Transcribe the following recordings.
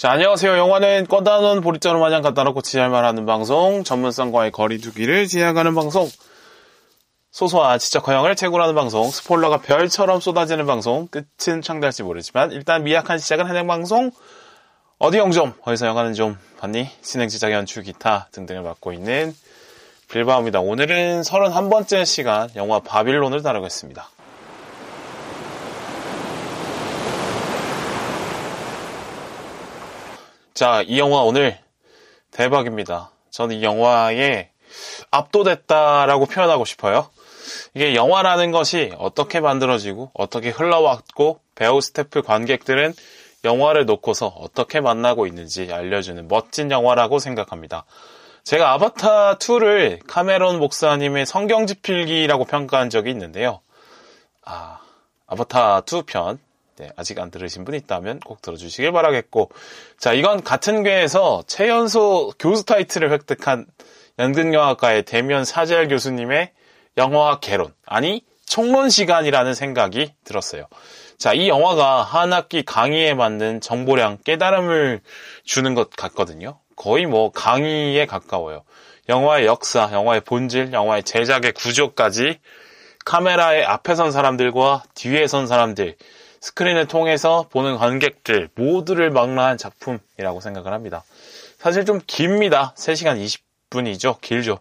자, 안녕하세요. 영화는 꺼다놓은 보리자루 마냥 갖다 놓고 지랄만 하는 방송, 전문성과의 거리두기를 지향하는 방송, 소소한 지적 허영을 채굴하는 방송, 스포일러가 별처럼 쏟아지는 방송, 끝은 창대할지 모르지만 일단 미약한 시작은 해낸 방송, 어디 영좀, 어디서 영화는 좀 봤니? 진행 지작 연출 기타 등등을 맡고 있는 빌바오입니다. 오늘은 31번째 시간 영화 바빌론을 다루겠습니다. 자, 이 영화 오늘 대박입니다. 저는 이 영화에 압도됐다라고 표현하고 싶어요. 이게 영화라는 것이 어떻게 만들어지고 어떻게 흘러왔고 배우 스태프 관객들은 영화를 놓고서 어떻게 만나고 있는지 알려주는 멋진 영화라고 생각합니다. 제가 아바타 2를 카메론 목사님의 성경지필기라고 평가한 적이 있는데요. 아, 아바타 2편 네, 아직 안 들으신 분 있다면 꼭 들어주시길 바라겠고 자 이건 같은 괴에서 최연소 교수 타이틀을 획득한 연극영화과의 대면 사재열 교수님의 영화 개론 아니 총론 시간이라는 생각이 들었어요. 자, 이 영화가 한 학기 강의에 맞는 정보량 깨달음을 주는 것 같거든요. 거의 뭐 강의에 가까워요. 영화의 역사, 영화의 본질, 영화의 제작의 구조까지 카메라의 앞에 선 사람들과 뒤에 선 사람들, 스크린을 통해서 보는 관객들 모두를 망라한 작품이라고 생각을 합니다. 사실 좀 깁니다. 3시간 20분이죠. 길죠.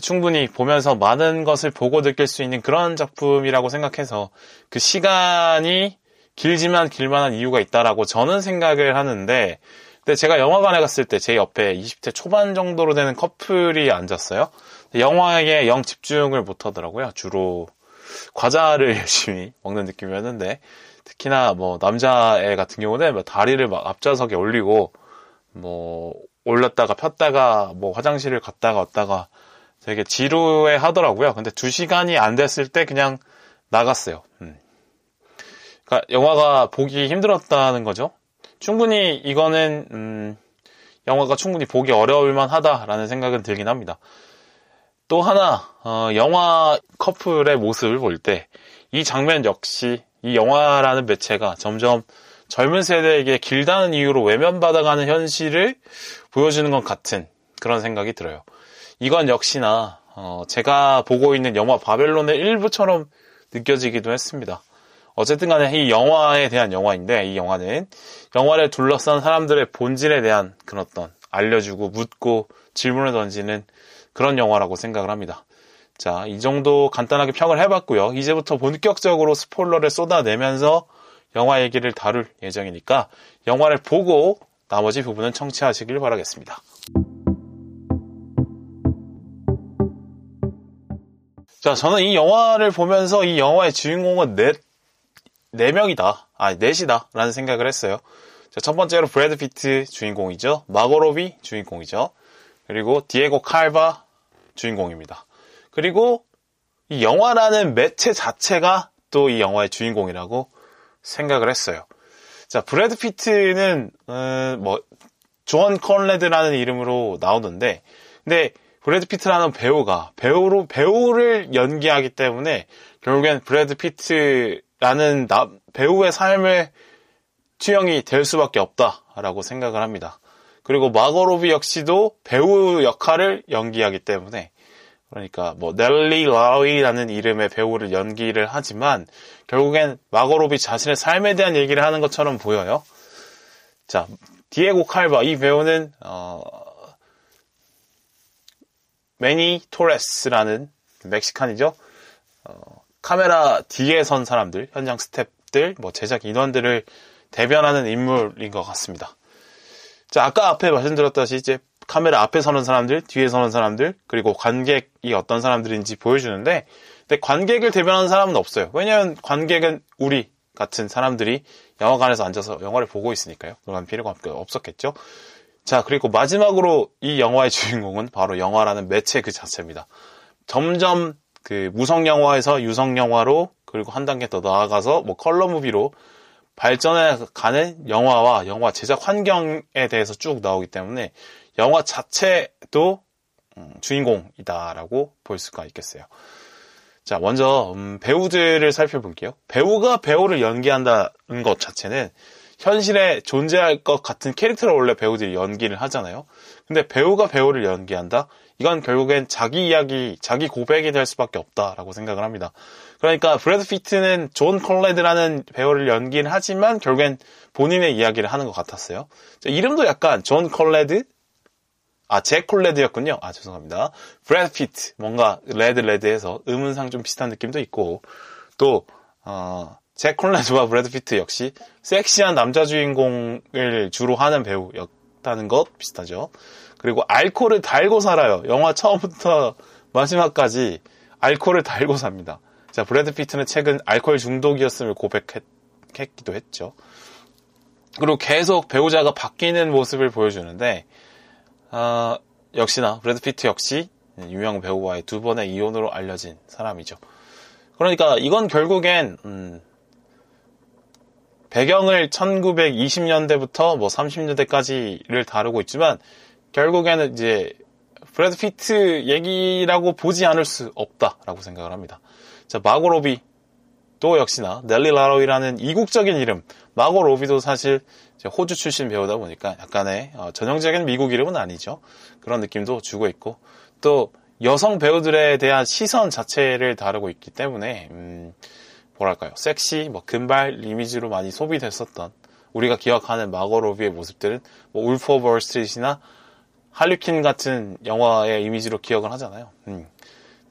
충분히 보면서 많은 것을 보고 느낄 수 있는 그런 작품이라고 생각해서 그 시간이 길지만 길만한 이유가 있다라고 저는 생각을 하는데 근데 제가 영화관에 갔을 때 제 옆에 20대 초반 정도로 되는 커플이 앉았어요. 영화에 영 집중을 못 하더라고요. 주로 과자를 열심히 먹는 느낌이었는데 특히나 뭐 남자애 같은 경우는 뭐 다리를 막 앞좌석에 올리고 뭐 올렸다가 폈다가 뭐 화장실을 갔다가 왔다가 되게 지루해 하더라고요. 근데 두 시간이 안 됐을 때 그냥 나갔어요. 음. 그러니까 영화가 보기 힘들었다는 거죠. 충분히 이거는 음, 영화가 충분히 보기 어려울 만 하다라는 생각은 들긴 합니다. 또 하나 어, 영화 커플의 모습을 볼 때 이 장면 역시 이 영화라는 매체가 점점 젊은 세대에게 길다는 이유로 외면받아가는 현실을 보여주는 것 같은 그런 생각이 들어요. 이건 역시나 어, 제가 보고 있는 영화 바벨론의 일부처럼 느껴지기도 했습니다. 어쨌든 간에 이 영화에 대한 영화인데 이 영화는 영화를 둘러싼 사람들의 본질에 대한 그런 어떤 알려주고 묻고 질문을 던지는 그런 영화라고 생각을 합니다. 자, 이 정도 간단하게 평을 해봤고요. 이제부터 본격적으로 스포일러를 쏟아내면서 영화 얘기를 다룰 예정이니까 영화를 보고 나머지 부분은 청취하시길 바라겠습니다. 자, 저는 이 영화를 보면서 이 영화의 주인공은 넷, 네 명이다. 아, 넷이다. 라는 생각을 했어요. 자, 첫 번째로 브래드 피트 주인공이죠. 마고 로비 주인공이죠. 그리고 디에고 칼바 주인공입니다. 그리고 이 영화라는 매체 자체가 또 이 영화의 주인공이라고 생각을 했어요. 자, 브래드 피트는 음, 뭐 존 콘래드라는 이름으로 나오는데 근데 브래드 피트라는 배우가 배우로 배우를 연기하기 때문에 결국엔 브래드 피트라는 나, 배우의 삶을 투영이 될 수밖에 없다라고 생각을 합니다. 그리고 마고 로비 역시도 배우 역할을 연기하기 때문에 그러니까 뭐 넬리 라로이라는 이름의 배우를 연기를 하지만 결국엔 마고 로비 자신의 삶에 대한 얘기를 하는 것처럼 보여요. 자, 디에고 칼바 이 배우는 어, 매니 토레스라는 멕시칸이죠. 어, 카메라 뒤에 선 사람들, 현장 스탭들, 뭐 제작 인원들을 대변하는 인물인 것 같습니다. 자, 아까 앞에 말씀드렸다시피 이제 카메라 앞에 서는 사람들, 뒤에 서는 사람들, 그리고 관객이 어떤 사람들인지 보여주는데, 근데 관객을 대변하는 사람은 없어요. 왜냐하면 관객은 우리 같은 사람들이 영화관에서 앉아서 영화를 보고 있으니까요. 그런 필요가 없었겠죠. 자, 그리고 마지막으로 이 영화의 주인공은 바로 영화라는 매체 그 자체입니다. 점점 그 무성 영화에서 유성 영화로 그리고 한 단계 더 나아가서 뭐 컬러 무비로 발전해 가는 영화와 영화 제작 환경에 대해서 쭉 나오기 때문에 영화 자체도 음, 주인공이다라고 볼 수가 있겠어요. 자, 먼저 음, 배우들을 살펴볼게요. 배우가 배우를 연기한다는 것 자체는 현실에 존재할 것 같은 캐릭터를 원래 배우들이 연기를 하잖아요. 근데 배우가 배우를 연기한다? 이건 결국엔 자기 이야기, 자기 고백이 될 수밖에 없다라고 생각을 합니다. 그러니까 브래드 피트는 존 콘래드라는 배우를 연기를 하지만 결국엔 본인의 이야기를 하는 것 같았어요. 이름도 약간 존 콘래드? 아, 잭 콘래드였군요. 아, 죄송합니다. 브래드 피트. 뭔가 레드 레드해서 음운상 좀 비슷한 느낌도 있고 또 어, 잭 콘래드와 브래드 피트 역시 섹시한 남자 주인공을 주로 하는 배우였다는 것 비슷하죠. 그리고 알코올을 달고 살아요. 영화 처음부터 마지막까지 알코올을 달고 삽니다. 자, 브래드 피트는 최근 알코올 중독이었음을 고백하기도 했죠. 그리고 계속 배우자가 바뀌는 모습을 보여주는데, 어, 역시나 브래드 피트 역시 유명 배우와의 두 번의 이혼으로 알려진 사람이죠. 그러니까 이건 결국엔 음, 배경을 1920년대부터 뭐 30년대까지를 다루고 있지만 결국에는 이제 브래드 피트 얘기라고 보지 않을 수 없다라고 생각을 합니다. 자, 마고 로비 또 역시나 넬리 라로이라는 이국적인 이름. 마고 로비도 사실 호주 출신 배우다 보니까 약간의 어, 전형적인 미국 이름은 아니죠. 그런 느낌도 주고 있고 또 여성 배우들에 대한 시선 자체를 다루고 있기 때문에 음, 뭐랄까요 섹시 뭐 금발 이미지로 많이 소비됐었던 우리가 기억하는 마고 로비의 모습들은 뭐 울프 오브 월스트리트나 할리퀸 같은 영화의 이미지로 기억을 하잖아요. 음.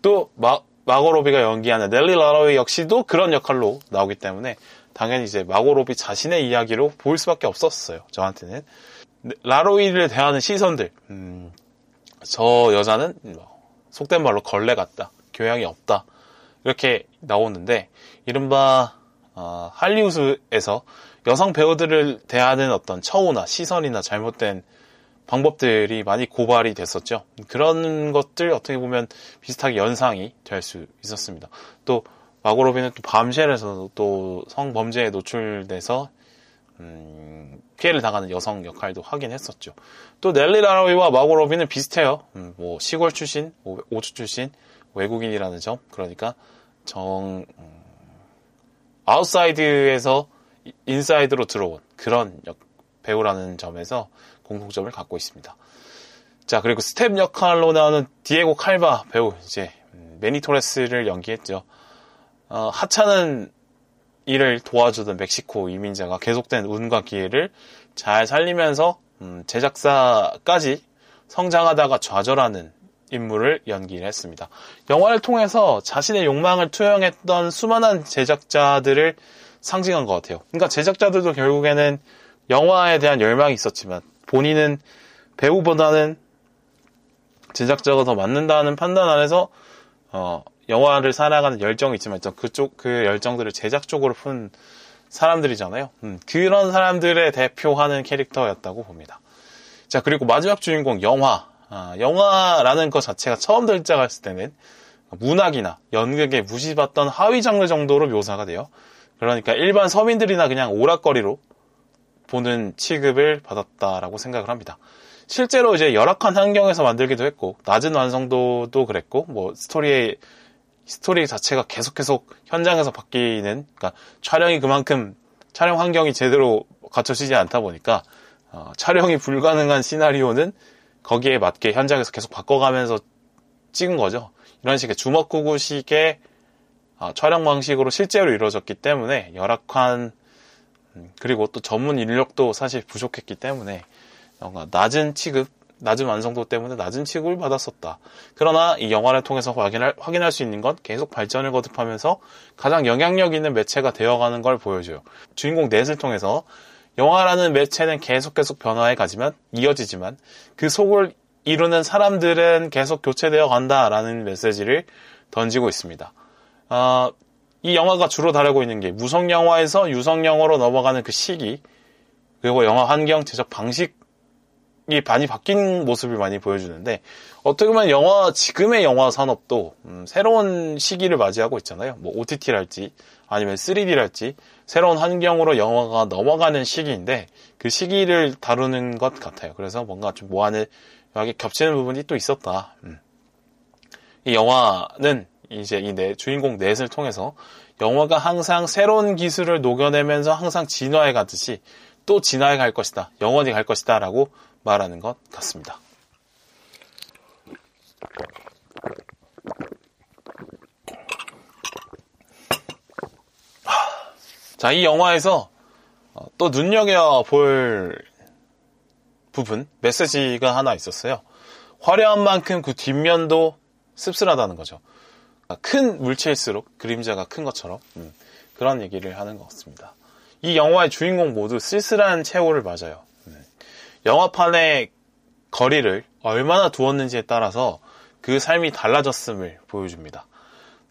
또 마, 마고 로비가 연기하는 넬리 라로이 역시도 그런 역할로 나오기 때문에 당연히 이제 마고 로비 자신의 이야기로 보일 수밖에 없었어요. 저한테는 라로이를 대하는 시선들. 음, 저 여자는 뭐 속된 말로 걸레 같다, 교양이 없다 이렇게 나오는데 이른바 어, 할리우드에서 여성 배우들을 대하는 어떤 처우나 시선이나 잘못된 방법들이 많이 고발이 됐었죠. 그런 것들 어떻게 보면 비슷하게 연상이 될 수 있었습니다. 또 마고 로비는 또 밤쉘에서 또 성범죄에 노출돼서 음, 피해를 당하는 여성 역할도 하긴 했었죠. 또 넬리 라로이와 마고 로비는 비슷해요. 음, 뭐 시골 출신, 호주 출신, 외국인이라는 점. 그러니까 정 음, 아웃사이드에서 인사이드로 들어온 그런 역, 배우라는 점에서 공통점을 갖고 있습니다. 자, 그리고 스텝 역할로 나오는 디에고 칼바 배우, 이제, 음, 매니 토레스를 연기했죠. 어, 하찮은 일을 도와주던 멕시코 이민자가 계속된 운과 기회를 잘 살리면서, 음, 제작사까지 성장하다가 좌절하는 인물을 연기를 했습니다. 영화를 통해서 자신의 욕망을 투영했던 수많은 제작자들을 상징한 것 같아요. 그러니까 제작자들도 결국에는 영화에 대한 열망이 있었지만 본인은 배우보다는 제작자가 더 맞는다는 판단 안에서 어, 영화를 살아가는 열정이 있지만 그쪽 그 열정들을 제작 쪽으로 푼 사람들이잖아요. 음, 그런 사람들의 대표하는 캐릭터였다고 봅니다. 자 그리고 마지막 주인공 영화. 아, 영화라는 것 자체가 처음 등장했을 때는 문학이나 연극에 무시받던 하위 장르 정도로 묘사가 돼요. 그러니까 일반 서민들이나 그냥 오락거리로 보는 취급을 받았다라고 생각을 합니다. 실제로 이제 열악한 환경에서 만들기도 했고 낮은 완성도도 그랬고 뭐 스토리의 스토리 자체가 계속 계속 현장에서 바뀌는 그러니까 촬영이 그만큼 촬영 환경이 제대로 갖춰지지 않다 보니까 어, 촬영이 불가능한 시나리오는 거기에 맞게 현장에서 계속 바꿔가면서 찍은 거죠. 이런 식의 주먹구구식의 어, 촬영 방식으로 실제로 이루어졌기 때문에 열악한 음, 그리고 또 전문 인력도 사실 부족했기 때문에 뭔가 낮은 취급, 낮은 완성도 때문에 낮은 취급을 받았었다. 그러나 이 영화를 통해서 확인할, 확인할 수 있는 건 계속 발전을 거듭하면서 가장 영향력 있는 매체가 되어가는 걸 보여줘요. 주인공 넷을 통해서 영화라는 매체는 계속 계속 변화해 가지만 이어지지만 그 속을 이루는 사람들은 계속 교체되어 간다라는 메시지를 던지고 있습니다. 어, 이 영화가 주로 다루고 있는 게 무성 영화에서 유성 영화로 넘어가는 그 시기 그리고 영화 환경 제작 방식 이 많이 바뀐 모습을 많이 보여주는데 어떻게 보면 영화 지금의 영화 산업도 음, 새로운 시기를 맞이하고 있잖아요. 뭐 OTT랄지 아니면 3D랄지 새로운 환경으로 영화가 넘어가는 시기인데 그 시기를 다루는 것 같아요. 그래서 뭔가 좀 여기 겹치는 부분이 또 있었다. 음. 이 영화는 이제 이 네, 주인공 넷을 통해서 영화가 항상 새로운 기술을 녹여내면서 항상 진화해 가듯이 또 진화해 갈 것이다. 영원히 갈 것이다. 라고 말하는 것 같습니다. 자, 이 영화에서 어, 또 눈여겨볼 부분, 메시지가 하나 있었어요. 화려한 만큼 그 뒷면도 씁쓸하다는 거죠. 아, 큰 물체일수록 그림자가 큰 것처럼 음, 그런 얘기를 하는 것 같습니다. 이 영화의 주인공 모두 쓸쓸한 최후를 맞아요. 음. 영화판의 거리를 얼마나 두었는지에 따라서 그 삶이 달라졌음을 보여줍니다.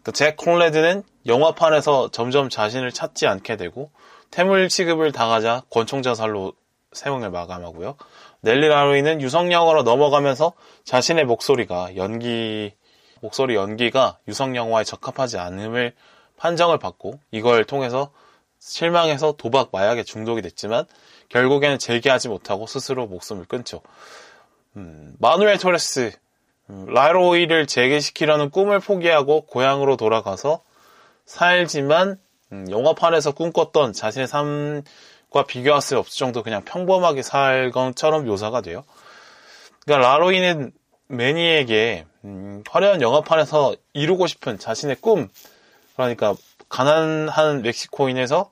그잭 콘레드는 영화판에서 점점 자신을 찾지 않게 되고 태물 취급을 당하자 권총 자살로 세명을 마감하고요. 넬리 라로이는 유성영화로 넘어가면서 자신의 목소리가 연기 목소리 연기가 유성 영화에 적합하지 않음을 판정을 받고 이걸 통해서 실망해서 도박 마약에 중독이 됐지만 결국에는 재개하지 못하고 스스로 목숨을 끊죠. 음, 마누엘 토레스 음, 라로이를 재개시키려는 꿈을 포기하고 고향으로 돌아가서 살지만 음, 영화판에서 꿈꿨던 자신의 삶과 비교할 수 없을 정도 그냥 평범하게 살 것처럼 묘사가 돼요. 그러니까 라로이는 매니에게 음, 화려한 영화판에서 이루고 싶은 자신의 꿈 그러니까 가난한 멕시코인에서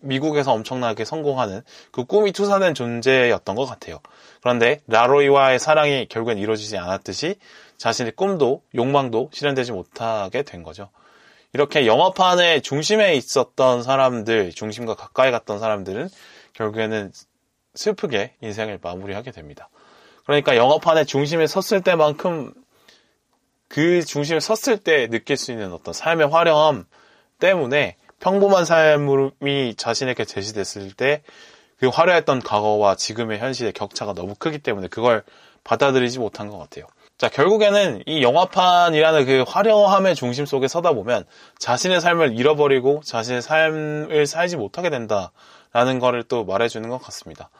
미국에서 엄청나게 성공하는 그 꿈이 투사된 존재였던 것 같아요. 그런데 라로이와의 사랑이 결국엔 이루어지지 않았듯이 자신의 꿈도 욕망도 실현되지 못하게 된 거죠. 이렇게 영화판의 중심에 있었던 사람들, 중심과 가까이 갔던 사람들은 결국에는 슬프게 인생을 마무리하게 됩니다. 그러니까 영화판의 중심에 섰을 때만큼 그 중심에 섰을 때 느낄 수 있는 어떤 삶의 화려함 때문에 평범한 삶이 자신에게 제시됐을 때 그 화려했던 과거와 지금의 현실의 격차가 너무 크기 때문에 그걸 받아들이지 못한 것 같아요. 자, 결국에는 이 영화판이라는 그 화려함의 중심 속에 서다 보면 자신의 삶을 잃어버리고 자신의 삶을 살지 못하게 된다라는 거를 또 말해주는 것 같습니다.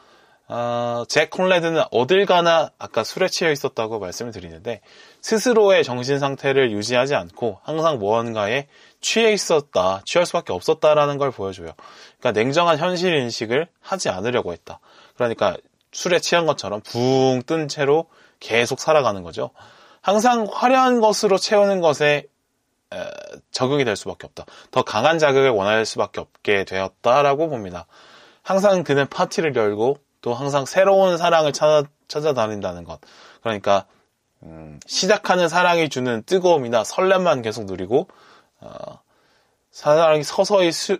어, 잭 콘레드는 어딜 가나 아까 술에 취해 있었다고 말씀을 드리는데 스스로의 정신 상태를 유지하지 않고 항상 무언가에 취해 있었다, 취할 수밖에 없었다라는 걸 보여줘요. 그러니까 냉정한 현실 인식을 하지 않으려고 했다. 그러니까 술에 취한 것처럼 붕 뜬 채로 계속 살아가는 거죠. 항상 화려한 것으로 채우는 것에 에, 적응이 될 수밖에 없다. 더 강한 자극을 원할 수밖에 없게 되었다라고 봅니다. 항상 그는 파티를 열고 또 항상 새로운 사랑을 찾아, 찾아다닌다는 것. 그러니까 음, 시작하는 사랑이 주는 뜨거움이나 설렘만 계속 누리고 어, 사랑이 서서히 수,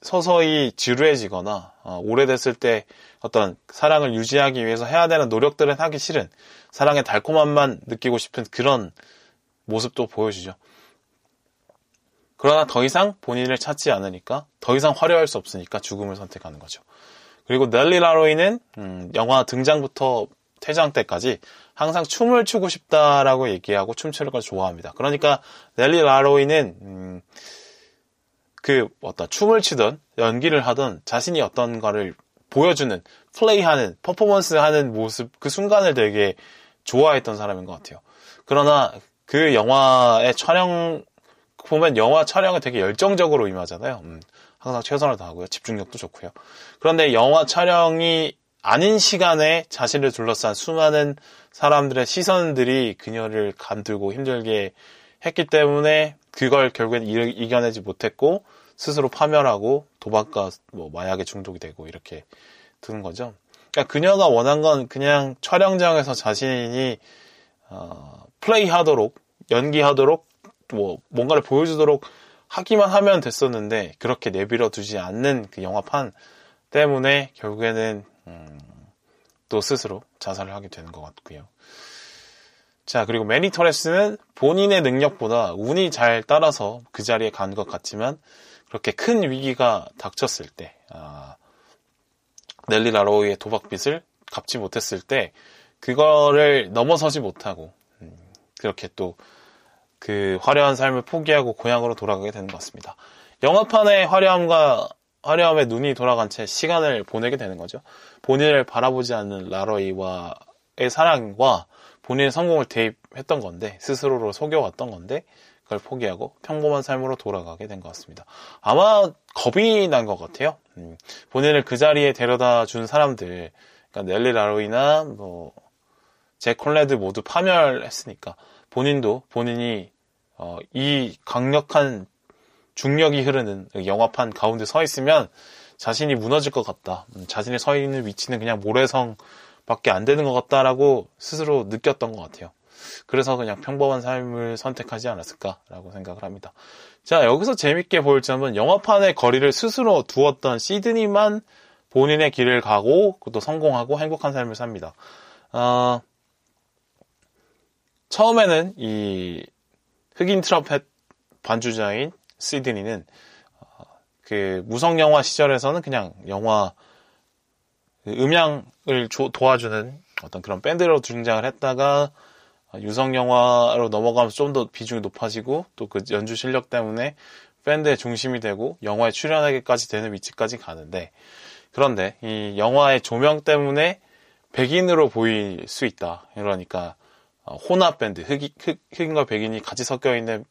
서서히 지루해지거나 어, 오래됐을 때 어떤 사랑을 유지하기 위해서 해야 되는 노력들은 하기 싫은 사랑의 달콤함만 느끼고 싶은 그런 모습도 보여주죠. 그러나 더 이상 본인을 찾지 않으니까 더 이상 화려할 수 없으니까 죽음을 선택하는 거죠. 그리고 넬리 라로이는 음, 영화 등장부터 퇴장 때까지 항상 춤을 추고 싶다라고 얘기하고 춤추는 걸 좋아합니다. 그러니까 넬리 라로이는 음, 그 어떤 춤을 추던 연기를 하던 자신이 어떤 거를 보여주는 플레이하는 퍼포먼스하는 모습 그 순간을 되게 좋아했던 사람인 것 같아요. 그러나 그 영화의 촬영 보면 영화 촬영을 되게 열정적으로 임하잖아요. 음, 항상 최선을 다하고요. 집중력도 좋고요. 그런데 영화 촬영이 아닌 시간에 자신을 둘러싼 수많은 사람들의 시선들이 그녀를 감들고 힘들게 했기 때문에 그걸 결국엔 이겨내지 못했고 스스로 파멸하고 도박과 뭐 마약에 중독이 되고 이렇게 드는 거죠. 그러니까 그녀가 원한 건 그냥 촬영장에서 자신이 어, 플레이하도록 연기하도록 뭐 뭔가를 보여주도록 하기만 하면 됐었는데 그렇게 내버려 두지 않는 그 영화판 때문에 결국에는 음, 또 스스로 자살을 하게 되는 것 같고요. 자 그리고 매니 터레스는 본인의 능력보다 운이 잘 따라서 그 자리에 간 것 같지만 그렇게 큰 위기가 닥쳤을 때 아, 넬리 라로우의 도박빚을 갚지 못했을 때 그거를 넘어서지 못하고 음, 그렇게 또 그 화려한 삶을 포기하고 고향으로 돌아가게 되는 것 같습니다. 영화판의 화려함과 화려함에 눈이 돌아간 채 시간을 보내게 되는 거죠. 본인을 바라보지 않는 라로이와의 사랑과 본인의 성공을 대입했던 건데 스스로로 속여왔던 건데 그걸 포기하고 평범한 삶으로 돌아가게 된 것 같습니다. 아마 겁이 난 것 같아요. 음, 본인을 그 자리에 데려다 준 사람들, 그러니까 넬리 라로이나 뭐, 제 콜레드 모두 파멸했으니까 본인도 본인이 어, 이 강력한 중력이 흐르는 영화판 가운데 서 있으면 자신이 무너질 것 같다. 음, 자신이 서 있는 위치는 그냥 모래성밖에 안 되는 것 같다라고 스스로 느꼈던 것 같아요. 그래서 그냥 평범한 삶을 선택하지 않았을까라고 생각을 합니다. 자, 여기서 재밌게 볼 점은 영화판의 거리를 스스로 두었던 시드니만 본인의 길을 가고 또 성공하고 행복한 삶을 삽니다. 어, 처음에는 이 흑인 트럼펫 반주자인 시드니는 그 무성 영화 시절에서는 그냥 영화 음향을 조, 도와주는 어떤 그런 밴드로 등장을 했다가 유성 영화로 넘어가면서 좀 더 비중이 높아지고 또 그 연주 실력 때문에 밴드의 중심이 되고 영화에 출연하기까지 되는 위치까지 가는데 그런데 이 영화의 조명 때문에 백인으로 보일 수 있다. 그러니까 혼합 밴드 흑인, 흑인과 백인이 같이 섞여 있는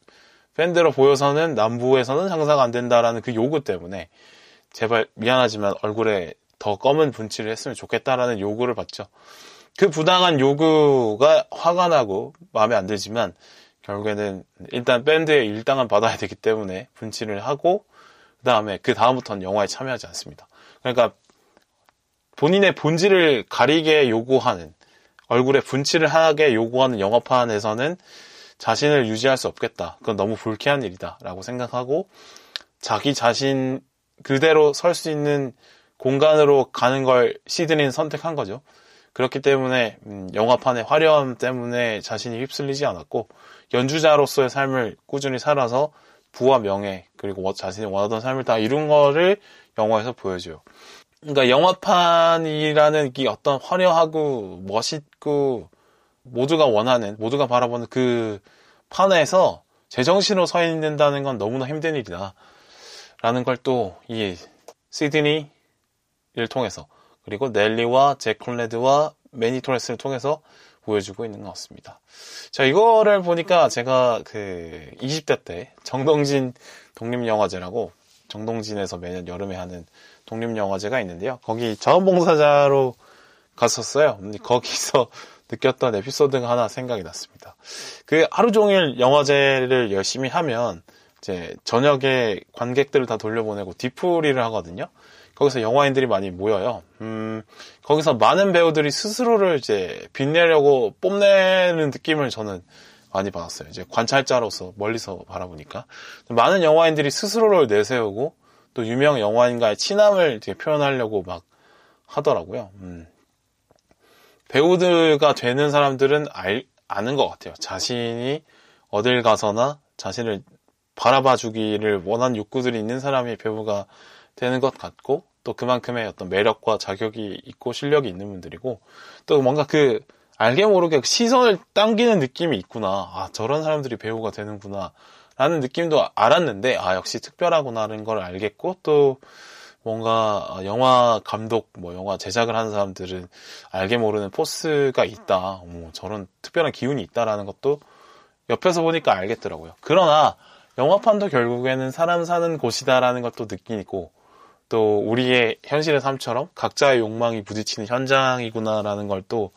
팬들로 보여서는 남부에서는 장사가 안 된다라는 그 요구 때문에 제발 미안하지만 얼굴에 더 검은 분칠을 했으면 좋겠다라는 요구를 받죠. 그 부당한 요구가 화가 나고 마음에 안 들지만 결국에는 일단 밴드의 일당은 받아야 되기 때문에 분칠을 하고 그 다음에 그 다음부터는 영화에 참여하지 않습니다. 그러니까 본인의 본질을 가리게 요구하는 얼굴에 분칠을 하게 요구하는 영화판에서는 자신을 유지할 수 없겠다. 그건 너무 불쾌한 일이다. 라고 생각하고 자기 자신 그대로 설 수 있는 공간으로 가는 걸 시드니는 선택한 거죠. 그렇기 때문에 음, 영화판의 화려함 때문에 자신이 휩쓸리지 않았고 연주자로서의 삶을 꾸준히 살아서 부와 명예 그리고 자신이 원하던 삶을 다 이룬 거를 영화에서 보여줘요. 그러니까 영화판이라는 이 어떤 화려하고 멋있고 모두가 원하는, 모두가 바라보는 그 판에서 제정신으로 서 있는다는 건 너무나 힘든 일이다. 라는 걸 또 이 시드니를 통해서 그리고 넬리와 제콜레드와 매니토레스를 통해서 보여주고 있는 것 같습니다. 자, 이거를 보니까 제가 그 20대 때 정동진 독립영화제라고 정동진에서 매년 여름에 하는 독립영화제가 있는데요. 거기 자원봉사자로 갔었어요. 거기서 느꼈던 에피소드가 하나 생각이 났습니다. 그 하루 종일 영화제를 열심히 하면 이제 저녁에 관객들을 다 돌려보내고 뒤풀이를 하거든요. 거기서 영화인들이 많이 모여요. 음, 거기서 많은 배우들이 스스로를 이제 빛내려고 뽐내는 느낌을 저는 많이 받았어요. 이제 관찰자로서 멀리서 바라보니까 많은 영화인들이 스스로를 내세우고 또 유명 영화인과의 친함을 표현하려고 막 하더라고요. 음. 배우들과 되는 사람들은 알, 아는 것 같아요. 자신이 어딜 가서나 자신을 바라봐 주기를 원하는 욕구들이 있는 사람이 배우가 되는 것 같고 또 그만큼의 어떤 매력과 자격이 있고 실력이 있는 분들이고 또 뭔가 그 알게 모르게 시선을 당기는 느낌이 있구나. 아, 저런 사람들이 배우가 되는구나. 라는 느낌도 알았는데, 아, 역시 특별하구나라는 걸 알겠고, 또 뭔가 영화 감독, 뭐 영화 제작을 하는 사람들은 알게 모르는 포스가 있다. 어, 저런 특별한 기운이 있다라는 것도 옆에서 보니까 알겠더라고요. 그러나 영화판도 결국에는 사람 사는 곳이다라는 것도 느끼고 또 우리의 현실의 삶처럼 각자의 욕망이 부딪히는 현장이구나라는 걸 또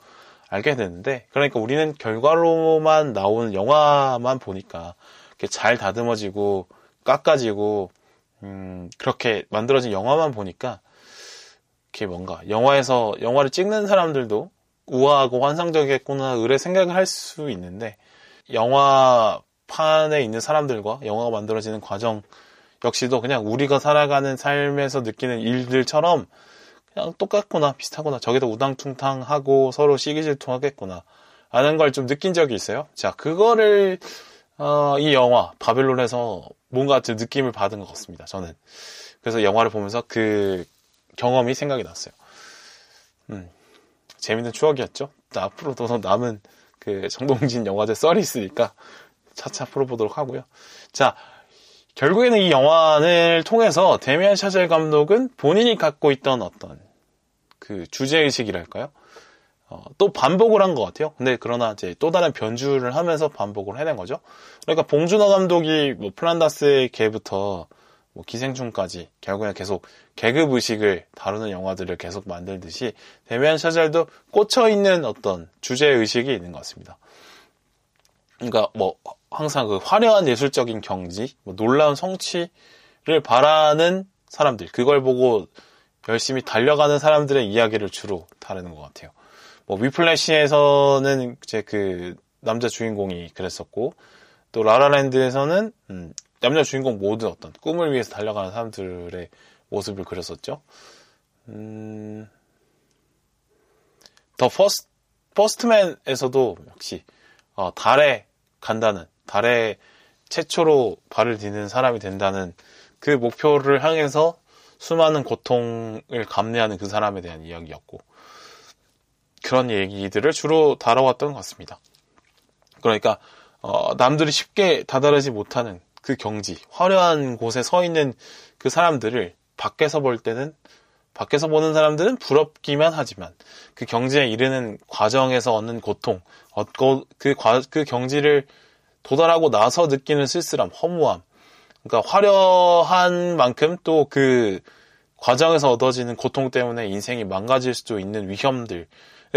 알게 되는데 그러니까 우리는 결과로만 나오는 영화만 보니까 이렇게 잘 다듬어지고 깎아지고 음, 그렇게 만들어진 영화만 보니까 이렇게 뭔가 영화에서 영화를 찍는 사람들도 우아하고 환상적이겠구나 의뢰 생각을 할 수 있는데 영화판에 있는 사람들과 영화가 만들어지는 과정 역시도 그냥 우리가 살아가는 삶에서 느끼는 일들처럼 그냥 똑같구나 비슷하구나 저기도 우당퉁탕하고 서로 시기질투하겠구나 라는 걸 좀 느낀 적이 있어요. 자 그거를 어, 이 영화 바벨론에서 뭔가 좀 느낌을 받은 것 같습니다. 저는 그래서 영화를 보면서 그 경험이 생각이 났어요. 음, 재밌는 추억이었죠. 앞으로도 남은 그 정동진 영화제 썰이 있으니까 차차 풀어보도록 하고요. 자, 결국에는 이 영화를 통해서 데미안 샤젤 감독은 본인이 갖고 있던 어떤 그 주제의식이랄까요? 어, 또 반복을 한 것 같아요. 근데 그러나 이제 또 다른 변주를 하면서 반복을 해낸 거죠. 그러니까 봉준호 감독이 뭐 플란다스의 개부터 뭐 기생충까지 결국엔 계속 계급 의식을 다루는 영화들을 계속 만들듯이 데미안 샤젤도 꽂혀 있는 어떤 주제 의식이 있는 것 같습니다. 그러니까 뭐 항상 그 화려한 예술적인 경지, 뭐 놀라운 성취를 바라는 사람들, 그걸 보고 열심히 달려가는 사람들의 이야기를 주로 다루는 것 같아요. 뭐 위플래시에서는 이제 그 남자 주인공이 그랬었고 또 라라랜드에서는 음, 남자 주인공 모두 어떤 꿈을 위해서 달려가는 사람들의 모습을 그렸었죠. 음, 더 퍼스트, 퍼스트맨에서도 역시 어, 달에 간다는 달에 최초로 발을 디는 사람이 된다는 그 목표를 향해서 수많은 고통을 감내하는 그 사람에 대한 이야기였고 그런 얘기들을 주로 다뤄왔던 것 같습니다. 그러니까 어, 남들이 쉽게 다다르지 못하는 그 경지, 화려한 곳에 서 있는 그 사람들을 밖에서 볼 때는 밖에서 보는 사람들은 부럽기만 하지만 그 경지에 이르는 과정에서 얻는 고통, 얻고 그, 과, 그 경지를 도달하고 나서 느끼는 쓸쓸함, 허무함. 그러니까 화려한 만큼 또 그 과정에서 얻어지는 고통 때문에 인생이 망가질 수도 있는 위험들에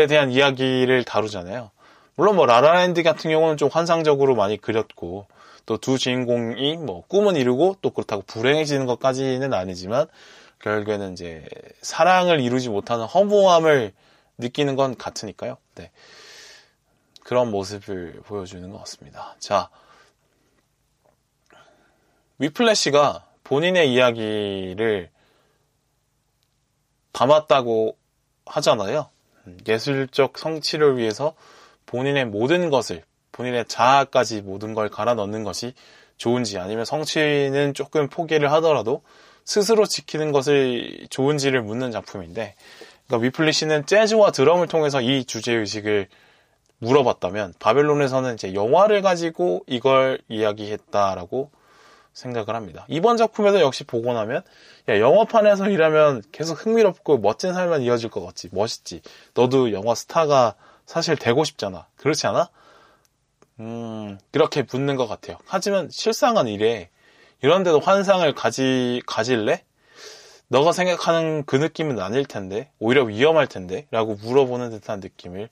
대한 이야기를 다루잖아요. 물론 뭐 라라랜드 같은 경우는 좀 환상적으로 많이 그렸고 또 두 주인공이 뭐 꿈은 이루고 또 그렇다고 불행해지는 것까지는 아니지만 결국에는 이제 사랑을 이루지 못하는 허무함을 느끼는 건 같으니까요. 네. 그런 모습을 보여주는 것 같습니다. 자, 위플래시가 본인의 이야기를 담았다고 하잖아요. 예술적 성취를 위해서 본인의 모든 것을, 본인의 자아까지 모든 걸 갈아 넣는 것이 좋은지 아니면 성취는 조금 포기를 하더라도 스스로 지키는 것을 좋은지를 묻는 작품인데, 그러니까 위플리시는 재즈와 드럼을 통해서 이 주제 의식을 물어봤다면, 바벨론에서는 이제 영화를 가지고 이걸 이야기했다라고 생각을 합니다. 이번 작품에서 역시 보고 나면, 야, 영화판에서 일하면 계속 흥미롭고 멋진 삶만 이어질 것 같지. 멋있지. 너도 영화 스타가 사실 되고 싶잖아. 그렇지 않아? 음, 그렇게 묻는 것 같아요. 하지만 실상은 이래. 이런데도 환상을 가지, 가질래? 너가 생각하는 그 느낌은 아닐 텐데, 오히려 위험할 텐데, 라고 물어보는 듯한 느낌을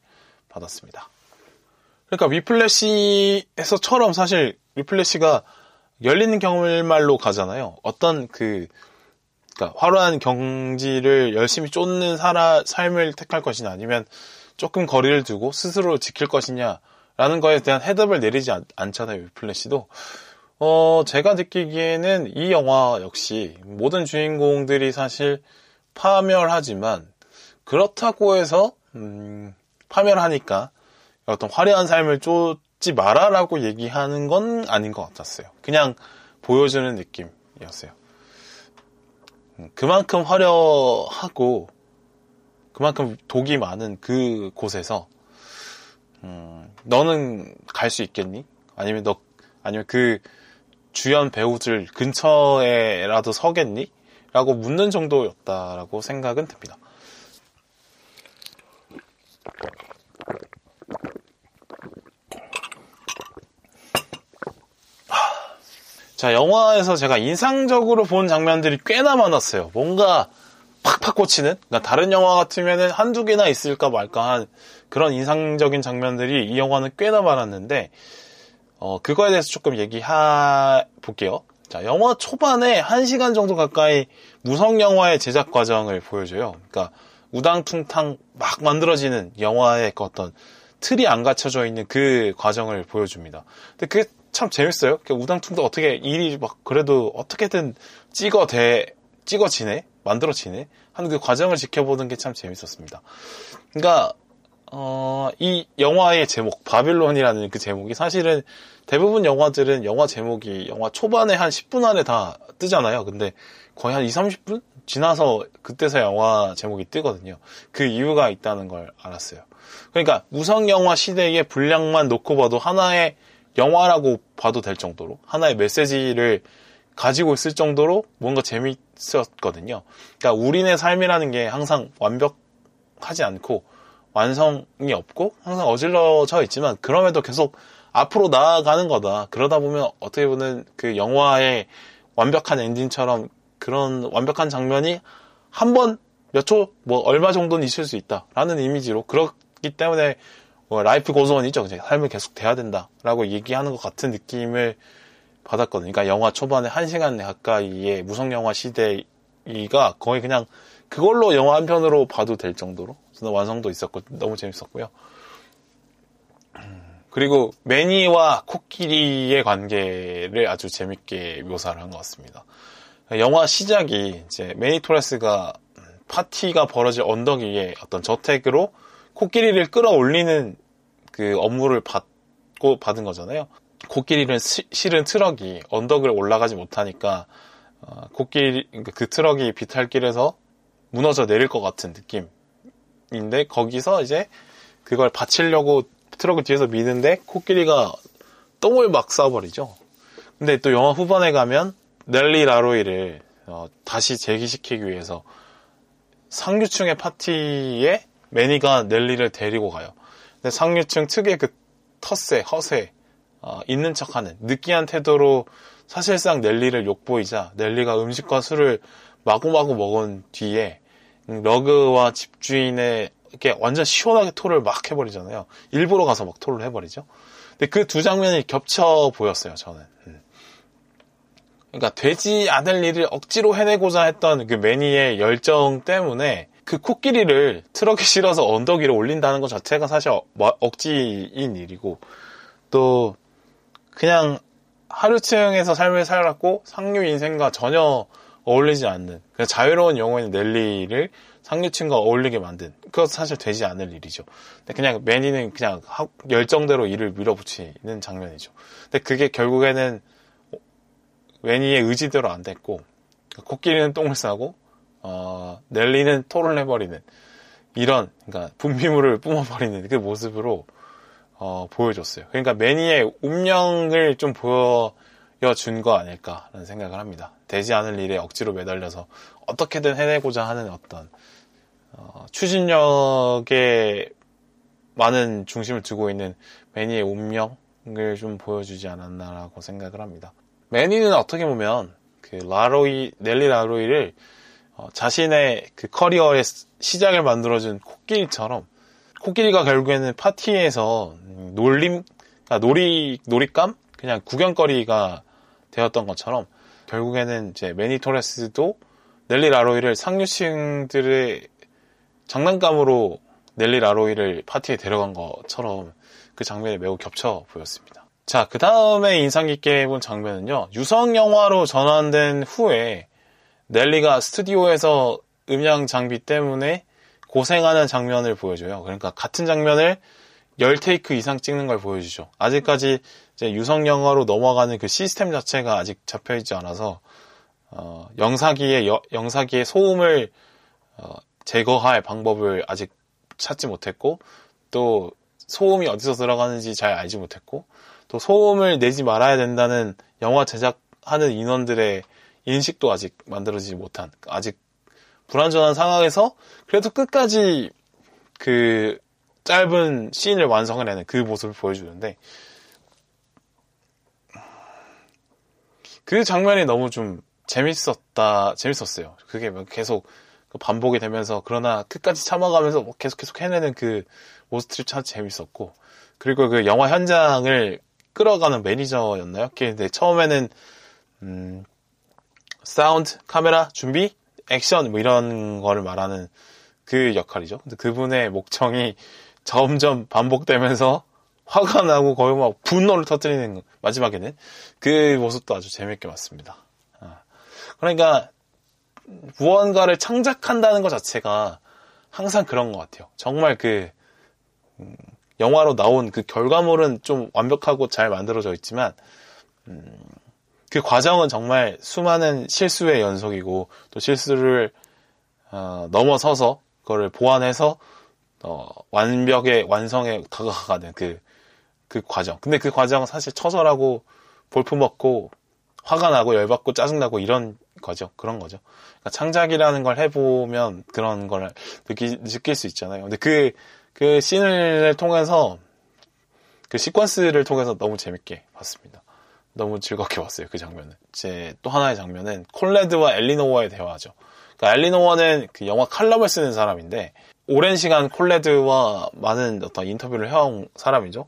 받았습니다. 그러니까 위플래시에서처럼 사실 위플래시가 열리는 경을말로 가잖아요. 어떤 그, 그러니까 화려한 경지를 열심히 쫓는 살아, 삶을 택할 것이냐, 아니면 조금 거리를 두고 스스로 지킬 것이냐라는 거에 대한 해답을 내리지 않, 않잖아요. 위플래시도. 어, 제가 느끼기에는 이 영화 역시 모든 주인공들이 사실 파멸하지만 그렇다고 해서 음, 파멸하니까 어떤 화려한 삶을 쫓 지 마라라고 얘기하는 건 아닌 것 같았어요. 그냥 보여주는 느낌이었어요. 음, 그만큼 화려하고 그만큼 독이 많은 그 곳에서 음, 너는 갈 수 있겠니? 아니면 너 아니면 그 주연 배우들 근처에라도 서겠니? 라고 묻는 정도였다라고 생각은 듭니다. 자, 영화에서 제가 인상적으로 본 장면들이 꽤나 많았어요. 뭔가 팍팍 꽂히는? 그러니까 다른 영화 같으면은 한두 개나 있을까 말까 한 그런 인상적인 장면들이 이 영화는 꽤나 많았는데, 어, 그거에 대해서 조금 얘기해 볼게요. 자, 영화 초반에 1시간 정도 가까이 무성 영화의 제작 과정을 보여줘요. 그러니까 우당퉁탕 막 만들어지는 영화의 그 어떤 틀이 안 갖춰져 있는 그 과정을 보여줍니다. 근데 그게 참 재밌어요. 우당퉁탕 어떻게 일이 막 그래도 어떻게든 찍어대 찍어지네, 만들어지네 하는 그 과정을 지켜보는 게 참 재밌었습니다. 그러니까 어, 이 영화의 제목, 바빌론이라는 그 제목이 사실은 대부분 영화들은 영화 제목이 영화 초반에 한 10분 안에 다 뜨잖아요. 근데 거의 한 2, 30분 지나서 그때서 영화 제목이 뜨거든요. 그 이유가 있다는 걸 알았어요. 그러니까 무성 영화 시대의 분량만 놓고 봐도 하나의 영화라고 봐도 될 정도로 하나의 메시지를 가지고 있을 정도로 뭔가 재밌었거든요. 그러니까 우리네 삶이라는 게 항상 완벽하지 않고 완성이 없고 항상 어질러져 있지만 그럼에도 계속 앞으로 나아가는 거다. 그러다 보면 어떻게 보면 그 영화의 완벽한 엔딩처럼 그런 완벽한 장면이 한 번 몇 초 뭐 얼마 정도는 있을 수 있다라는 이미지로 그렇기 때문에 뭐 라이프 고소원이죠. 이제 삶을 계속 돼야 된다라고 얘기하는 것 같은 느낌을 받았거든요. 그러니까 영화 초반에 한 시간 가까이의 무성 영화 시대가 거의 그냥 그걸로 영화 한 편으로 봐도 될 정도로 완성도 있었고 너무 재밌었고요. 그리고 매니와 코끼리의 관계를 아주 재밌게 묘사를 한 것 같습니다. 영화 시작이 이제 매니 토레스가 파티가 벌어질 언덕 위에 어떤 저택으로 코끼리를 끌어올리는 그 업무를 받고 받은 거잖아요. 코끼리는 시, 실은 트럭이 언덕을 올라가지 못하니까 어, 코끼리 그러니까 그 트럭이 비탈길에서 무너져 내릴 것 같은 느낌인데 거기서 이제 그걸 받치려고 트럭을 뒤에서 미는데 코끼리가 똥을 막 쏴버리죠. 근데 또 영화 후반에 가면 넬리 라로이를 어, 다시 재기시키기 위해서 상류층의 파티에 매니가 넬리를 데리고 가요. 근데 상류층 특유의 그 텃세, 허세, 어, 있는 척하는 느끼한 태도로 사실상 넬리를 욕보이자 넬리가 음식과 술을 마구마구 먹은 뒤에 러그와 집주인의 이렇게 완전 시원하게 토를 막 해버리잖아요. 일부러 가서 막 토를 해버리죠. 근데 그 두 장면이 겹쳐 보였어요, 저는. 음. 그러니까 되지 않을 일을 억지로 해내고자 했던 그 매니의 열정 때문에 그 코끼리를 트럭에 실어서 언덕 위로 올린다는 것 자체가 사실 뭐 억지인 일이고 또 그냥 하류층에서 삶을 살았고 상류 인생과 전혀 어울리지 않는 그냥 자유로운 영혼인 넬리를 상류층과 어울리게 만든 그것 사실 되지 않을 일이죠. 근데 그냥 매니는 그냥 열정대로 일을 밀어붙이는 장면이죠. 근데 그게 결국에는 매니의 의지대로 안 됐고 코끼리는 똥을 싸고 어, 넬리는 토를 해버리는 이런 그러니까 분비물을 뿜어버리는 그 모습으로 어, 보여줬어요. 그러니까 매니의 운명을 좀 보여준 거 아닐까라는 생각을 합니다. 되지 않을 일에 억지로 매달려서 어떻게든 해내고자 하는 어떤 어, 추진력에 많은 중심을 두고 있는 매니의 운명을 좀 보여주지 않았나라고 생각을 합니다. 매니는 어떻게 보면 그 라로이 넬리 라로이를 어, 자신의 그 커리어의 시작을 만들어준 코끼리처럼 코끼리가 결국에는 파티에서 놀림, 아, 놀이, 놀잇감? 그냥 구경거리가 되었던 것처럼 결국에는 이제 매니 토레스도 넬리 라로이를 상류층들의 장난감으로 넬리 라로이를 파티에 데려간 것처럼 그 장면이 매우 겹쳐 보였습니다. 자, 그 다음에 인상 깊게 본 장면은요, 유성 영화로 전환된 후에 넬리가 스튜디오에서 음향 장비 때문에 고생하는 장면을 보여줘요. 그러니까 같은 장면을 10테이크 이상 찍는 걸 보여주죠. 아직까지 유성 영화로 넘어가는 그 시스템 자체가 아직 잡혀있지 않아서, 어, 영사기의, 여, 영사기의 소음을, 어, 제거할 방법을 아직 찾지 못했고, 또 소음이 어디서 들어가는지 잘 알지 못했고, 또 소음을 내지 말아야 된다는 영화 제작하는 인원들의 인식도 아직 만들어지지 못한 아직 불완전한 상황에서 그래도 끝까지 그 짧은 완성을 해낸 그 모습을 보여주는데 그 장면이 너무 좀 재밌었다 재밌었어요. 그게 계속 반복이 되면서 그러나 끝까지 참아가면서 뭐 계속 계속 해내는 그 모습들이 참 재밌었고 그리고 그 영화 현장을 끌어가는 매니저였나요? 근데 처음에는 음 사운드, 카메라, 준비, 액션 뭐 이런 거를 말하는 그 역할이죠. 근데 그분의 목청이 점점 반복되면서 화가 나고 거의 막 분노를 터뜨리는 마지막에는 그 모습도 아주 재밌게 봤습니다. 아. 그러니까 무언가를 창작한다는 것 자체가 항상 그런 것 같아요. 정말 그 음, 영화로 나온 그 결과물은 좀 완벽하고 잘 만들어져 있지만 음, 그 과정은 정말 수많은 실수의 연속이고 또 실수를 어, 넘어서서 그거를 보완해서 어, 완벽의 완성에 다가가는 그, 그 과정. 근데 그 과정은 사실 처절하고 볼품없고 화가 나고 열받고 짜증나고 이런 거죠. 그런 거죠. 그러니까 창작이라는 걸 해보면 그런 걸 느끼, 느낄 수 있잖아요. 근데 그, 그 씬을 통해서 그 시퀀스를 통해서 너무 재밌게 봤습니다. 너무 즐겁게 봤어요 그 장면은. 제 또 하나의 장면은 콜레드와 엘리노어의 대화죠. 그러니까 엘리노어는 그 영화 칼럼을 쓰는 사람인데 오랜 시간 콜레드와 많은 어떤 인터뷰를 해온 사람이죠.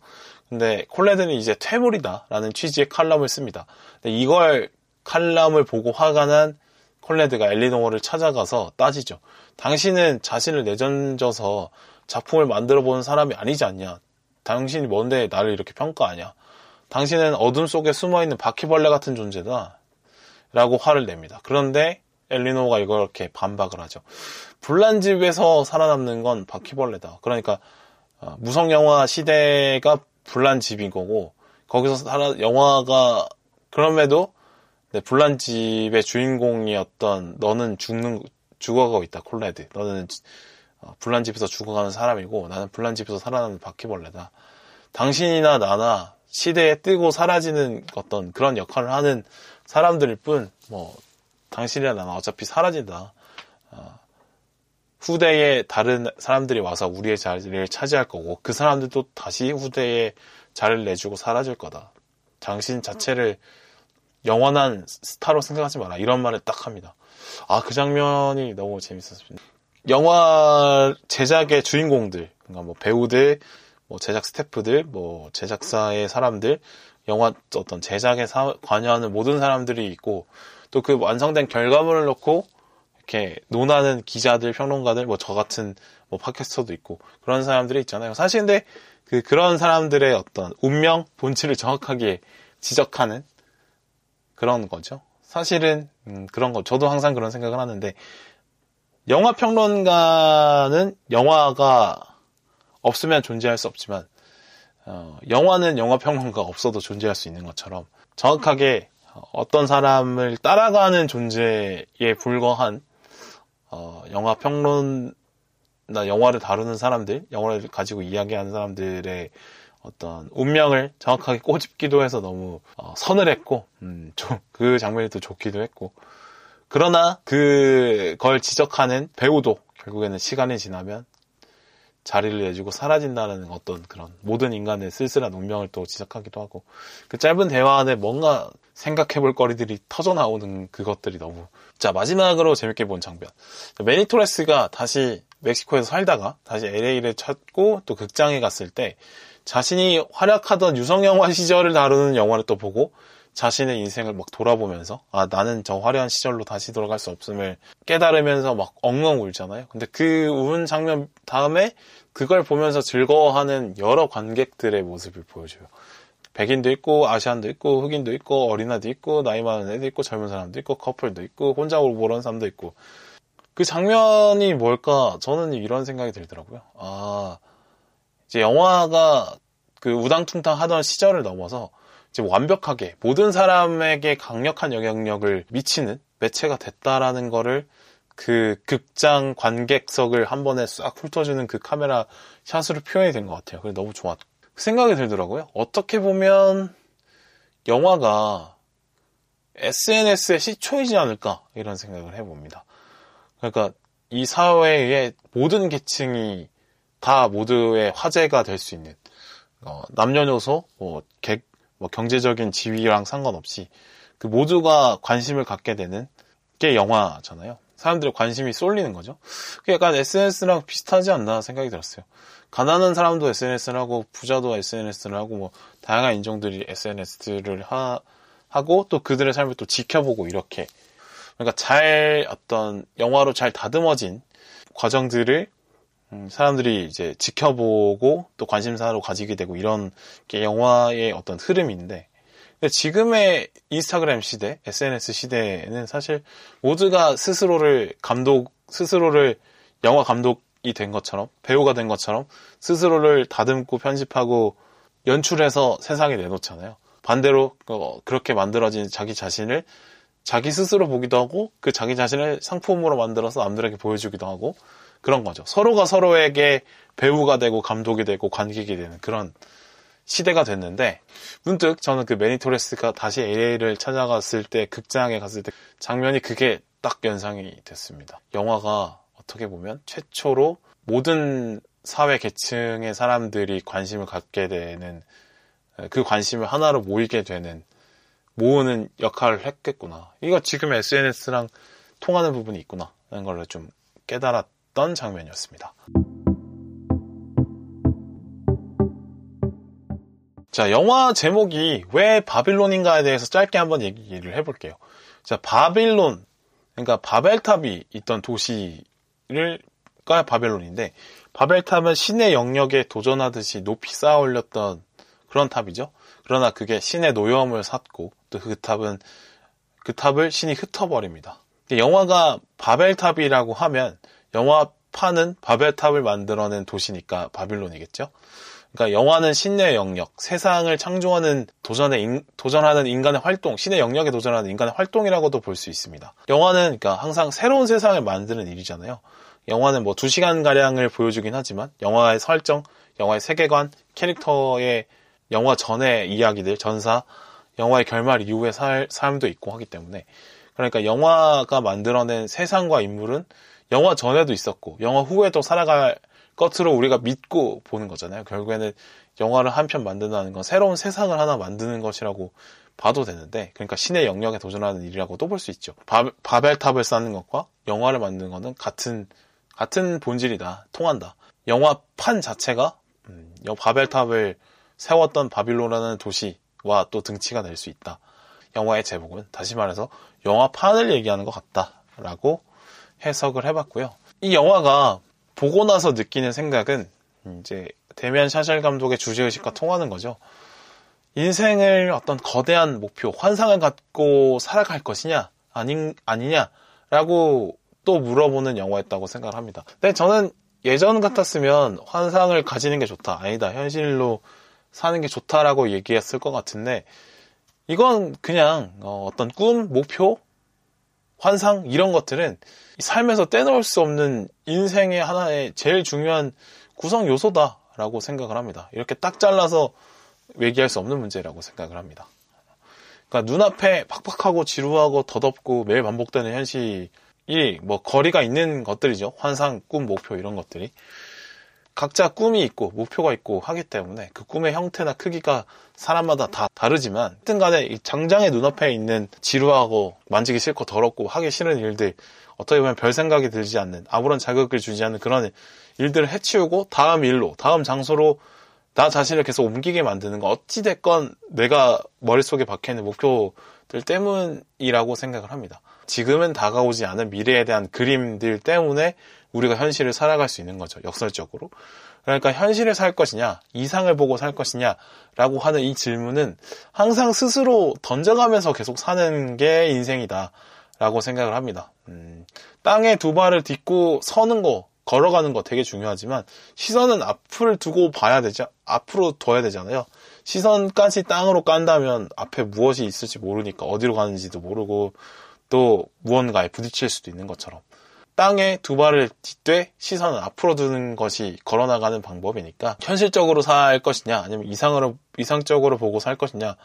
근데 콜레드는 이제 퇴물이다라는 취지의 칼럼을 씁니다. 근데 이걸 칼럼을 보고 화가 난 콜레드가 엘리노어를 찾아가서 따지죠. 당신은 자신을 내던져서 작품을 만들어 보는 사람이 아니지 않냐. 당신이 뭔데 나를 이렇게 평가하냐. 당신은 어둠 속에 숨어 있는 바퀴벌레 같은 존재다. 라고 화를 냅니다. 그런데 엘리노가 이걸 이렇게 반박을 하죠. 불난 집에서 살아남는 건 바퀴벌레다. 그러니까 어, 무성 영화 시대가 불난 집인 거고 거기서 살아 영화가 그럼에도 네, 불난 집의 주인공이었던 너는 죽는 죽어가고 있다 콜레드. 너는 어, 불난 집에서 죽어가는 사람이고 나는 불난 집에서 살아남는 바퀴벌레다. 당신이나 나나 시대에 뜨고 사라지는 어떤 그런 역할을 하는 사람들일 뿐, 뭐 당신이나 나는 어차피 사라진다. 어, 후대에 다른 사람들이 와서 우리의 자리를 차지할 거고 그 사람들도 다시 후대에 자리를 내주고 사라질 거다. 당신 자체를 영원한 스타로 생각하지 마라. 이런 말을 딱 합니다. 아, 그 장면이 너무 재밌었습니다. 영화 제작의 주인공들, 그러니까 뭐 배우들, 뭐 제작 스태프들, 뭐 제작사의 사람들, 영화 어떤 제작에 사, 관여하는 모든 사람들이 있고 또 그 완성된 결과물을 놓고 이렇게 논하는 기자들, 평론가들, 뭐 저 같은 뭐 팟캐스터도 있고 그런 사람들이 있잖아요. 사실 근데 그 그런 사람들의 어떤 운명, 본질을 정확하게 지적하는 그런 거죠. 사실은 음, 그런 거 저도 항상 그런 생각을 하는데 영화 평론가는 영화가 없으면 존재할 수 없지만 어, 영화는 영화 평론가가 없어도 존재할 수 있는 것처럼 정확하게 어떤 사람을 따라가는 존재에 불과한 어, 영화 평론나 영화를 다루는 사람들, 영화를 가지고 이야기하는 사람들의 어떤 운명을 정확하게 꼬집기도 해서 너무 어, 서늘했고 음, 좀그 장면이 또 좋기도 했고. 그러나 그걸 지적하는 배우도 결국에는 시간이 지나면 자리를 내주고 사라진다는 어떤 그런 모든 인간의 쓸쓸한 운명을 또 지적하기도 하고 그 짧은 대화 안에 뭔가 생각해 볼 거리들이 터져 나오는 그것들이 너무 자 마지막으로 재밌게 본 장면. 매니토레스가 다시 멕시코에서 살다가 다시 LA를 찾고 또 극장에 갔을 때 자신이 활약하던 유성 영화 시절을 다루는 영화를 또 보고 자신의 인생을 막 돌아보면서 아 나는 저 화려한 시절로 다시 돌아갈 수 없음을 깨달으면서 막 엉엉 울잖아요. 근데 그 운 장면 다음에 그걸 보면서 즐거워하는 여러 관객들의 모습을 보여줘요. 백인도 있고 아시안도 있고 흑인도 있고 어린아도 있고 나이 많은 애도 있고 젊은 사람도 있고 커플도 있고 혼자 보는 사람도 있고 그 장면이 뭘까 저는 이런 생각이 들더라고요. 아 이제 영화가 그 우당퉁탕 하던 시절을 넘어서 이제 완벽하게 모든 사람에게 강력한 영향력을 미치는 매체가 됐다라는 거를 그 극장 관객석을 한 번에 싹 훑어주는 그 카메라 샷으로 표현이 된 것 같아요. 그래서 너무 좋았. 그 생각이 들더라고요. 어떻게 보면 영화가 SNS의 시초이지 않을까 이런 생각을 해봅니다. 그러니까 이 사회의 모든 계층이 다 모두의 화제가 될 수 있는 어, 남녀노소, 뭐, 개, 뭐 경제적인 지위랑 상관없이 그 모두가 관심을 갖게 되는 게 영화잖아요. 사람들의 관심이 쏠리는 거죠. 그게 약간 SNS랑 비슷하지 않나 생각이 들었어요. 가난한 사람도 SNS를 하고 부자도 SNS를 하고 뭐 다양한 인종들이 SNS를 하, 하고 또 그들의 삶을 또 지켜보고 이렇게 그러니까 잘 어떤 영화로 잘 다듬어진 과정들을 음, 사람들이 이제 지켜보고 또 관심사로 가지게 되고 이런 게 영화의 어떤 흐름인데 지금의 인스타그램 시대, SNS 시대에는 사실 모두가 스스로를 감독, 스스로를 영화 감독이 된 것처럼, 배우가 된 것처럼 스스로를 다듬고 편집하고 연출해서 세상에 내놓잖아요. 반대로 어, 그렇게 만들어진 자기 자신을 자기 스스로 보기도 하고 그 자기 자신을 상품으로 만들어서 남들에게 보여주기도 하고 그런 거죠. 서로가 서로에게 배우가 되고 감독이 되고 관객이 되는 그런 시대가 됐는데 문득 저는 그 매니토레스가 다시 LA를 찾아갔을 때 극장에 갔을 때 장면이 그게 딱 연상이 됐습니다. 영화가 어떻게 보면 최초로 모든 사회 계층의 사람들이 관심을 갖게 되는 그 관심을 하나로 모이게 되는 모으는 역할을 했겠구나. 이거 지금 SNS랑 통하는 부분이 있구나. 라는 걸 좀 깨달았 던 장면이었습니다. 자, 영화 제목이 왜 바빌론인가에 대해서 짧게 한번 얘기를 해볼게요. 자, 바빌론, 그러니까 바벨탑이 있던 도시를, 가 바벨론인데, 바벨탑은 신의 영역에 도전하듯이 높이 쌓아 올렸던 그런 탑이죠. 그러나 그게 신의 노여움을 샀고, 또 그 탑은, 그 탑을 신이 흩어버립니다. 영화가 바벨탑이라고 하면, 영화판은 바벨탑을 만들어낸 도시니까 바빌론이겠죠. 그러니까 영화는 신의 영역, 세상을 창조하는 도전에 인, 도전하는 인간의 활동, 신의 영역에 도전하는 인간의 활동이라고도 볼 수 있습니다. 영화는 그러니까 항상 새로운 세상을 만드는 일이잖아요. 영화는 뭐 2시간 가량을 보여주긴 하지만 영화의 설정, 영화의 세계관, 캐릭터의 영화 전의 이야기들, 전사, 영화의 결말 이후의 살, 삶도 있고 하기 때문에 그러니까 영화가 만들어낸 세상과 인물은 영화 전에도 있었고 영화 후에도 살아갈 것으로 우리가 믿고 보는 거잖아요. 결국에는 영화를 한 편 만든다는 건 새로운 세상을 하나 만드는 것이라고 봐도 되는데, 그러니까 신의 영역에 도전하는 일이라고도 볼수 있죠. 바, 바벨탑을 쌓는 것과 영화를 만드는 것은 같은, 같은 본질이다. 통한다. 영화 판 자체가, 음, 바벨탑을 세웠던 바빌론이라는 도시와 또 등치가 될 수 있다. 영화의 제목은 다시 말해서 영화 판을 얘기하는 것 같다라고 해석을 해봤고요. 이 영화가 보고 나서 느끼는 생각은 이제 데미안 샤샬 감독의 주제의식과 통하는 거죠. 인생을 어떤 거대한 목표, 환상을 갖고 살아갈 것이냐, 아닌, 아니냐라고 또 물어보는 영화였다고 생각을 합니다. 근데 저는 예전 같았으면 환상을 가지는 게 좋다. 아니다. 현실로 사는 게 좋다라고 얘기했을 것 같은데, 이건 그냥 어, 어떤 꿈, 목표, 환상 이런 것들은 삶에서 떼놓을 수 없는 인생의 하나의 제일 중요한 구성 요소다라고 생각을 합니다. 이렇게 딱 잘라서 얘기할 수 없는 문제라고 생각을 합니다. 그러니까 눈앞에 팍팍하고 지루하고 더덥고 매일 반복되는 현실이 뭐 거리가 있는 것들이죠. 환상, 꿈, 목표 이런 것들이. 각자 꿈이 있고 목표가 있고 하기 때문에 그 꿈의 형태나 크기가 사람마다 다 다르지만 하여튼 간에 이 장장의 눈앞에 있는 지루하고 만지기 싫고 더럽고 하기 싫은 일들 어떻게 보면 별 생각이 들지 않는 아무런 자극을 주지 않는 그런 일들을 해치우고 다음 일로 다음 장소로 나 자신을 계속 옮기게 만드는 거 어찌됐건 내가 머릿속에 박혀있는 목표들 때문이라고 생각을 합니다. 지금은 다가오지 않은 미래에 대한 그림들 때문에 우리가 현실을 살아갈 수 있는 거죠. 역설적으로. 그러니까 현실을 살 것이냐, 이상을 보고 살 것이냐, 라고 하는 이 질문은 항상 스스로 던져가면서 계속 사는 게 인생이다. 라고 생각을 합니다. 음, 땅에 두 발을 딛고 서는 거, 걸어가는 거 되게 중요하지만 시선은 앞을 두고 봐야 되죠. 앞으로 둬야 되잖아요. 시선까지 땅으로 깐다면 앞에 무엇이 있을지 모르니까 어디로 가는지도 모르고 또 무언가에 부딪힐 수도 있는 것처럼 땅에 두 발을 딛되 시선을 앞으로 두는 것이 걸어나가는 방법이니까 현실적으로 살 것이냐 아니면 이상으로 이상적으로 보고 살 것이냐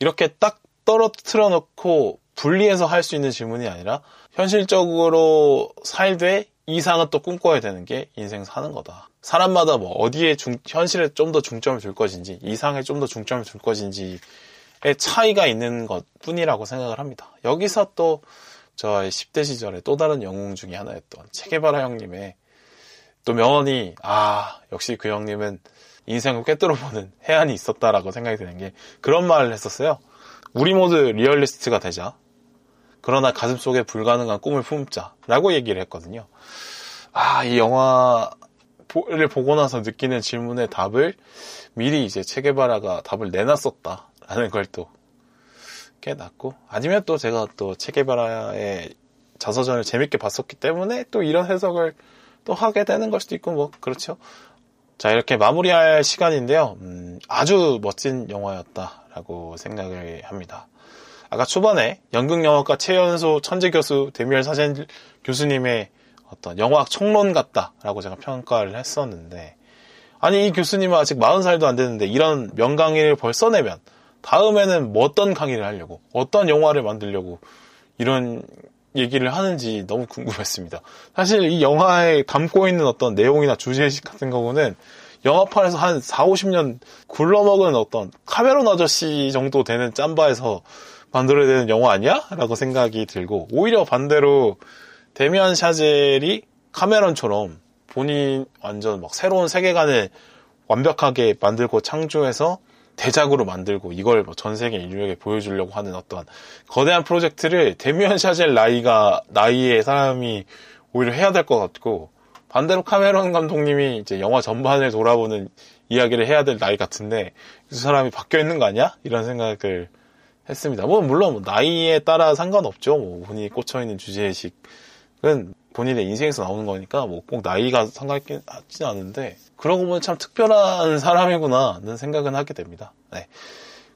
이렇게 딱 떨어뜨려 놓고 분리해서 할 수 있는 질문이 아니라 현실적으로 살되 이상은 또 꿈꿔야 되는 게 인생 사는 거다. 사람마다 뭐 어디에 중, 현실에 좀 더 중점을 줄 것인지 이상에 좀 더 중점을 줄 것인지의 차이가 있는 것 뿐이라고 생각을 합니다. 여기서 또 저의 10대 시절에 또 다른 영웅 중에 하나였던 체게바라 형님의 또 명언이 아 역시 그 형님은 인생을 꿰뚫어보는 해안이 있었다라고 생각이 드는 게 그런 말을 했었어요. 우리 모두 리얼리스트가 되자. 그러나 가슴속에 불가능한 꿈을 품자라고 얘기를 했거든요. 아, 이 영화를 보고 나서 느끼는 질문의 답을 미리 이제 체게바라가 답을 내놨었다라는 걸 또 깨닫고 아니면 또 제가 또 체게바라의 자서전을 재밌게 봤었기 때문에 또 이런 해석을 또 하게 되는 걸 수도 있고 뭐 그렇죠. 자 이렇게 마무리할 시간인데요. 음, 아주 멋진 영화였다라고 생각을 합니다. 아까 초반에 연극영화과 최연소 천재 교수 데미얼 사젠 교수님의 어떤 영화학 총론 같다라고 제가 평가를 했었는데 아니 이 교수님은 아직 40살도 안 됐는데 이런 명강의를 벌써 내면 다음에는 뭐 어떤 강의를 하려고, 어떤 영화를 만들려고 이런 얘기를 하는지 너무 궁금했습니다. 사실 이 영화에 담고 있는 어떤 내용이나 주제의식 같은 경우는 영화판에서 한 4, 50년 굴러먹은 어떤 카메론 아저씨 정도 되는 짬바에서 만들어야 되는 영화 아니야? 라고 생각이 들고 오히려 반대로 데미안 샤젤이 카메론처럼 본인 완전 막 새로운 세계관을 완벽하게 만들고 창조해서 대작으로 만들고 이걸 뭐 전 세계 인류에게 보여주려고 하는 어떤 거대한 프로젝트를 데미안 샤젤 나이가 나이의 사람이 오히려 해야 될 것 같고 반대로 카메론 감독님이 이제 영화 전반을 돌아보는 이야기를 해야 될 나이 같은데 그 사람이 바뀌어 있는 거 아니야? 이런 생각을 했습니다. 뭐 물론 뭐 나이에 따라 상관없죠. 뭐 본인이 꽂혀 있는 주제의식은 본인의 인생에서 나오는 거니까 뭐 꼭 나이가 상관있긴 하진 않은데 그러고 보면 참 특별한 사람이구나는 생각은 하게 됩니다. 네.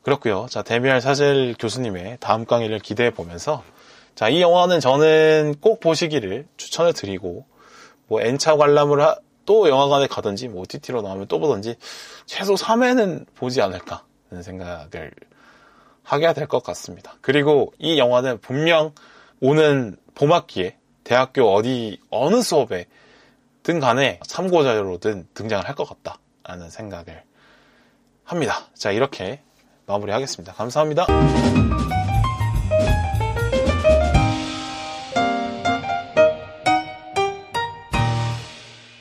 그렇고요. 자, 데미알 사젤 교수님의 다음 강의를 기대해 보면서 자, 이 영화는 저는 꼭 보시기를 추천을 드리고 뭐 N차 관람을 하, 또 영화관에 가든지 뭐 OTT로 나오면 또 보든지 최소 3회는 보지 않을까 하는 생각을 하게 될 것 같습니다. 그리고 이 영화는 분명 오는 봄학기에 대학교 어디 어느 수업에 든 간에 참고 자료로든 등장을 할 것 같다라는 생각을 합니다. 자 이렇게 마무리하겠습니다. 감사합니다.